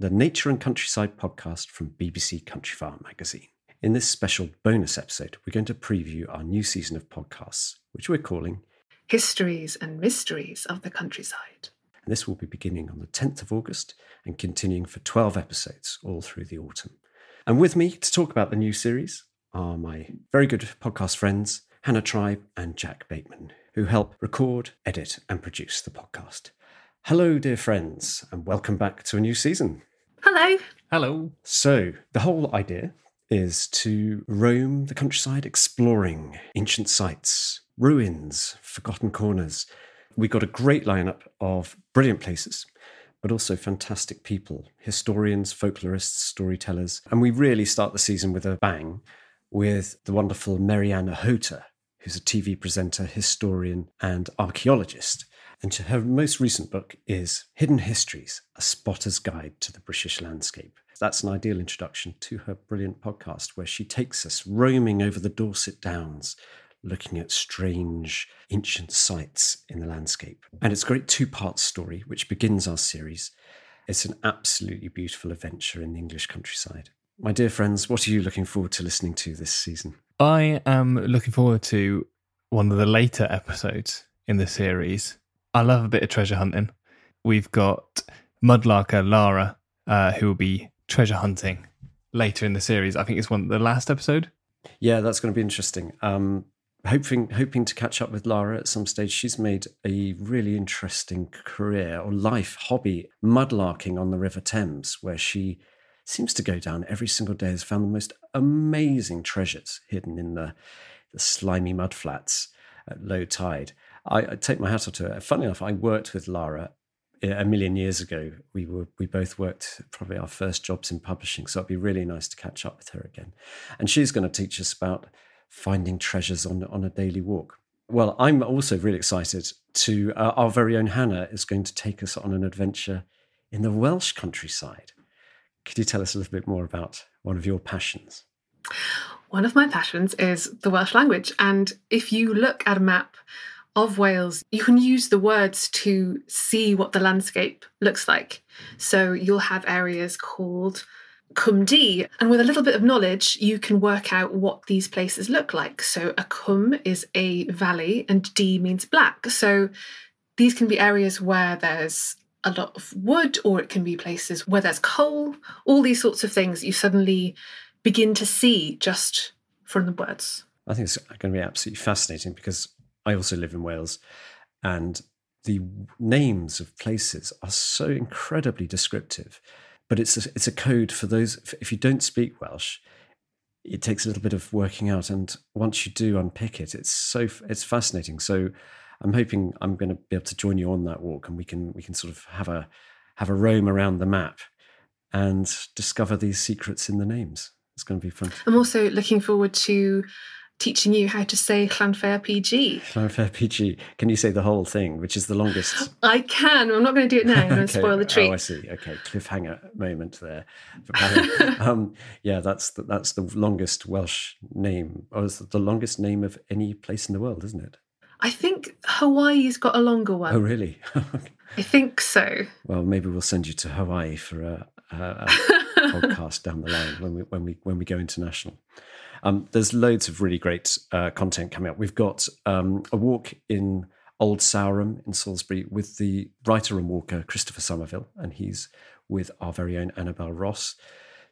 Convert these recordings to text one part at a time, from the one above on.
the Nature and Countryside podcast from BBC Countryfile magazine. In this special bonus episode, we're going to preview our new season of podcasts, which we're calling Histories and Mysteries of the Countryside. And this will be beginning on the 10th of August and continuing for 12 episodes all through the autumn. And with me to talk about the new series are my very good podcast friends, Hannah Tribe and Jack Bateman, who help record, edit, and produce the podcast. Hello, dear friends, and welcome back to a new season. Hello. Hello. So, the whole idea is to roam the countryside exploring ancient sites, ruins, forgotten corners. We've got a great lineup of brilliant places, but also fantastic people historians, folklorists, storytellers. And we really start the season with a bang with the wonderful Mary-Ann Ochota, who's a TV presenter, historian, and archaeologist. And her most recent book is Hidden Histories A Spotter's Guide to the British Landscape. That's an ideal introduction to her brilliant podcast, where she takes us roaming over the Dorset Downs, looking at strange ancient sites in the landscape. And it's a great two part story, which begins our series. It's an absolutely beautiful adventure in the English countryside. My dear friends, what are you looking forward to listening to this season? I am looking forward to one of the later episodes in the series. I love a bit of treasure hunting. We've got Mudlarker Lara, uh, who will be treasure hunting later in the series. I think it's one the last episode. Yeah, that's going to be interesting. Um, hoping hoping to catch up with Lara at some stage. She's made a really interesting career or life hobby mudlarking on the River Thames, where she seems to go down every single day. Has found the most amazing treasures hidden in the, the slimy mudflats at low tide. I, I take my hat off to her. Funny enough, I worked with Lara a million years ago. We were we both worked probably our first jobs in publishing, so it'd be really nice to catch up with her again. And she's going to teach us about finding treasures on on a daily walk. Well, I'm also really excited to uh, our very own Hannah is going to take us on an adventure in the Welsh countryside. Could you tell us a little bit more about one of your passions? One of my passions is the Welsh language, and if you look at a map of Wales, you can use the words to see what the landscape looks like. So you'll have areas called Cwm Du, and with a little bit of knowledge, you can work out what these places look like. So a cwm is a valley, and D means black. So these can be areas where there's a lot of wood, or it can be places where there's coal, all these sorts of things you suddenly begin to see just from the words. I think it's going to be absolutely fascinating because I also live in Wales, and the names of places are so incredibly descriptive. But it's a, it's a code for those. If you don't speak Welsh, it takes a little bit of working out. And once you do unpick it, it's so it's fascinating. So I'm hoping I'm going to be able to join you on that walk, and we can we can sort of have a have a roam around the map and discover these secrets in the names. It's going to be fun. I'm also looking forward to teaching you how to say Llanfair PG. Llanfair PG. Can you say the whole thing, which is the longest? I can. I'm not going to do it now. I'm going to spoil the treat. Oh, I see. Okay, cliffhanger moment there. um, yeah, that's the, that's the longest Welsh name, or is the longest name of any place in the world, isn't it? I think Hawaii's got a longer one. Oh, really? I think so. Well, maybe we'll send you to Hawaii for a, a, a podcast down the line when we when we when we go international. Um, there's loads of really great uh, content coming up. We've got um, a walk in Old Sarum in Salisbury with the writer and walker Christopher Somerville, and he's with our very own Annabel Ross,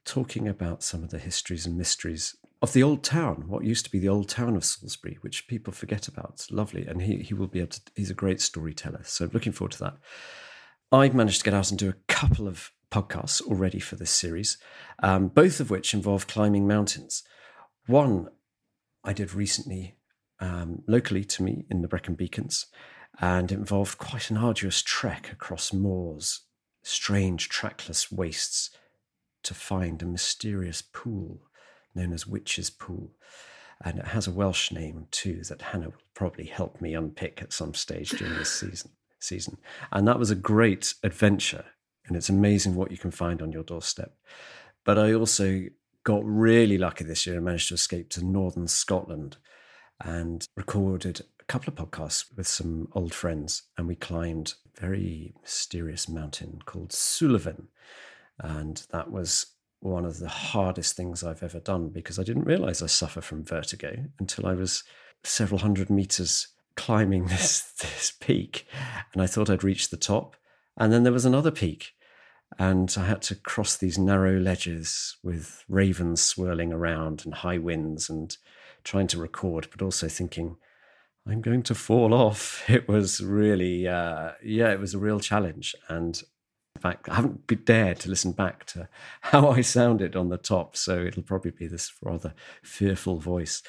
talking about some of the histories and mysteries of the old town, what used to be the old town of Salisbury, which people forget about. It's lovely, and he he will be able to. He's a great storyteller, so looking forward to that. I've managed to get out and do a couple of podcasts already for this series, um, both of which involve climbing mountains. One I did recently um, locally to me in the Brecon Beacons, and involved quite an arduous trek across moors, strange trackless wastes, to find a mysterious pool known as Witch's Pool. And it has a Welsh name too that Hannah will probably help me unpick at some stage during this season. Season, and that was a great adventure, and it's amazing what you can find on your doorstep. But I also got really lucky this year and managed to escape to northern Scotland and recorded a couple of podcasts with some old friends. And we climbed a very mysterious mountain called Suilven. And that was one of the hardest things I've ever done because I didn't realize I suffer from vertigo until I was several hundred meters climbing this, this peak. And I thought I'd reached the top. And then there was another peak and I had to cross these narrow ledges with ravens swirling around and high winds and trying to record, but also thinking, I'm going to fall off. It was really, uh, yeah, it was a real challenge. And in fact, I haven't dared to listen back to how I sounded on the top, so it'll probably be this rather fearful voice.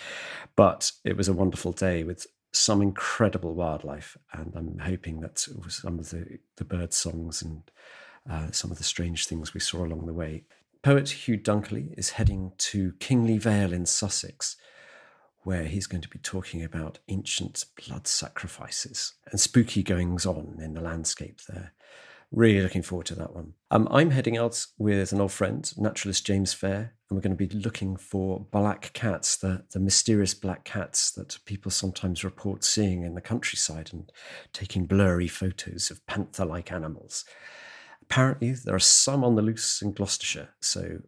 But it was a wonderful day with some incredible wildlife, and I'm hoping that some of the, the bird songs and uh, some of the strange things we saw along the way. Poet Hugh Dunkerley is heading to Kingly Vale in Sussex, where he's going to be talking about ancient blood sacrifices and spooky goings on in the landscape there. Really looking forward to that one. Um, I'm heading out with an old friend, naturalist James Fair, and we're going to be looking for black cats, the, the mysterious black cats that people sometimes report seeing in the countryside and taking blurry photos of panther like animals apparently there are some on the loose in Gloucestershire. So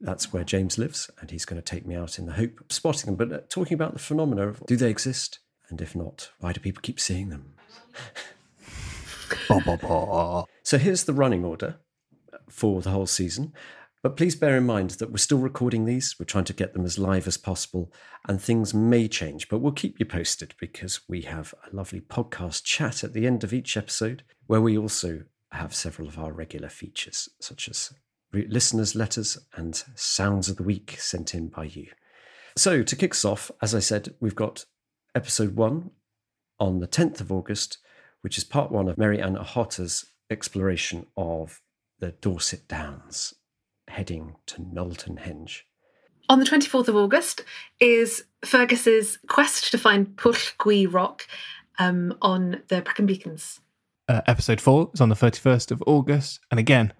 that's where James lives, and he's going to take me out in the hope of spotting them. But uh, talking about the phenomena of do they exist? And if not, why do people keep seeing them? so here's the running order for the whole season. But please bear in mind that we're still recording these. We're trying to get them as live as possible, and things may change, but we'll keep you posted because we have a lovely podcast chat at the end of each episode where we also have several of our regular features, such as listeners' letters and sounds of the week sent in by you. So, to kick us off, as I said, we've got episode one on the 10th of August, which is part one of Mary-Ann Ochota's exploration of the Dorset Downs, heading to Knowlton Henge. On the 24th of August is Fergus's quest to find Gwi Rock um, on the Brecon Beacons. Uh, episode four is on the 31st of August. And again,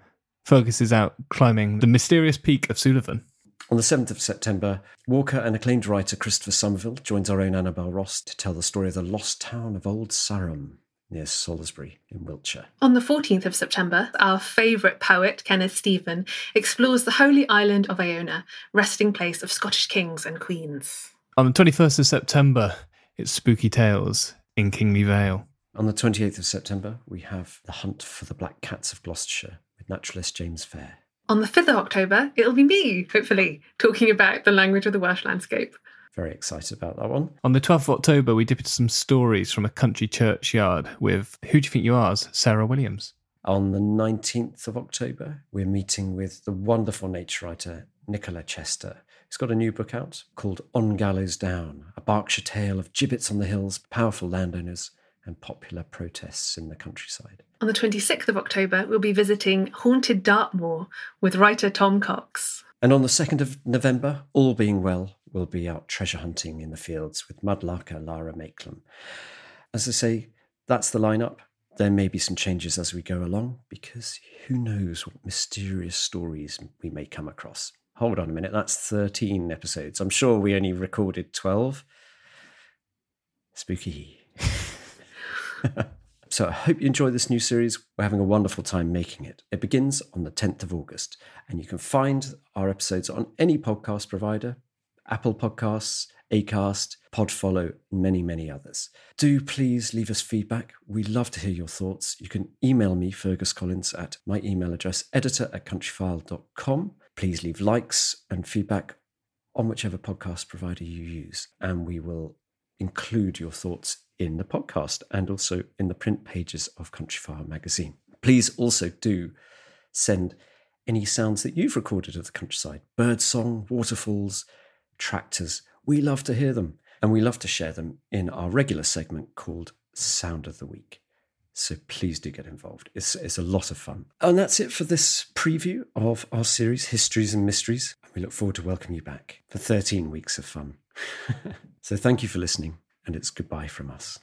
Fergus is out climbing the mysterious peak of Suilven. On the 7th of September, Walker and acclaimed writer Christopher Somerville joins our own Annabel Ross to tell the story of the lost town of Old Sarum near Salisbury in Wiltshire. On the 14th of September, our favourite poet, Kenneth Steven, explores the holy island of Iona, resting place of Scottish kings and queens. On the 21st of September, it's Spooky Tales in Kingly Vale. On the 28th of September, we have The Hunt for the Black Cats of Gloucestershire with naturalist James Fair. On the 5th of October, it'll be me, hopefully, talking about the language of the Welsh landscape. Very excited about that one. On the 12th of October, we dip into some stories from a country churchyard with Who Do You Think You Are? Sarah Williams. On the 19th of October, we're meeting with the wonderful nature writer Nicola Chester, He's got a new book out called On Gallows Down, a Berkshire tale of gibbets on the hills, powerful landowners, and popular protests in the countryside. On the 26th of October, we'll be visiting Haunted Dartmoor with writer Tom Cox. And on the 2nd of November, all being well, we'll be out treasure hunting in the fields with mudlarker Lara Maiklem. As I say, that's the lineup. There may be some changes as we go along because who knows what mysterious stories we may come across. Hold on a minute, that's 13 episodes. I'm sure we only recorded 12. Spooky. so I hope you enjoy this new series. We're having a wonderful time making it. It begins on the 10th of August, and you can find our episodes on any podcast provider Apple Podcasts, Acast, Podfollow, and many, many others. Do please leave us feedback. We love to hear your thoughts. You can email me, Fergus Collins, at my email address, editor at countryfile.com. Please leave likes and feedback on whichever podcast provider you use, and we will include your thoughts in the podcast and also in the print pages of Countryfile magazine. Please also do send any sounds that you've recorded of the countryside bird song, waterfalls, tractors. We love to hear them and we love to share them in our regular segment called Sound of the Week. So please do get involved. It's, it's a lot of fun. And that's it for this preview of our series, Histories and Mysteries. We look forward to welcoming you back for 13 weeks of fun. so thank you for listening, and it's goodbye from us.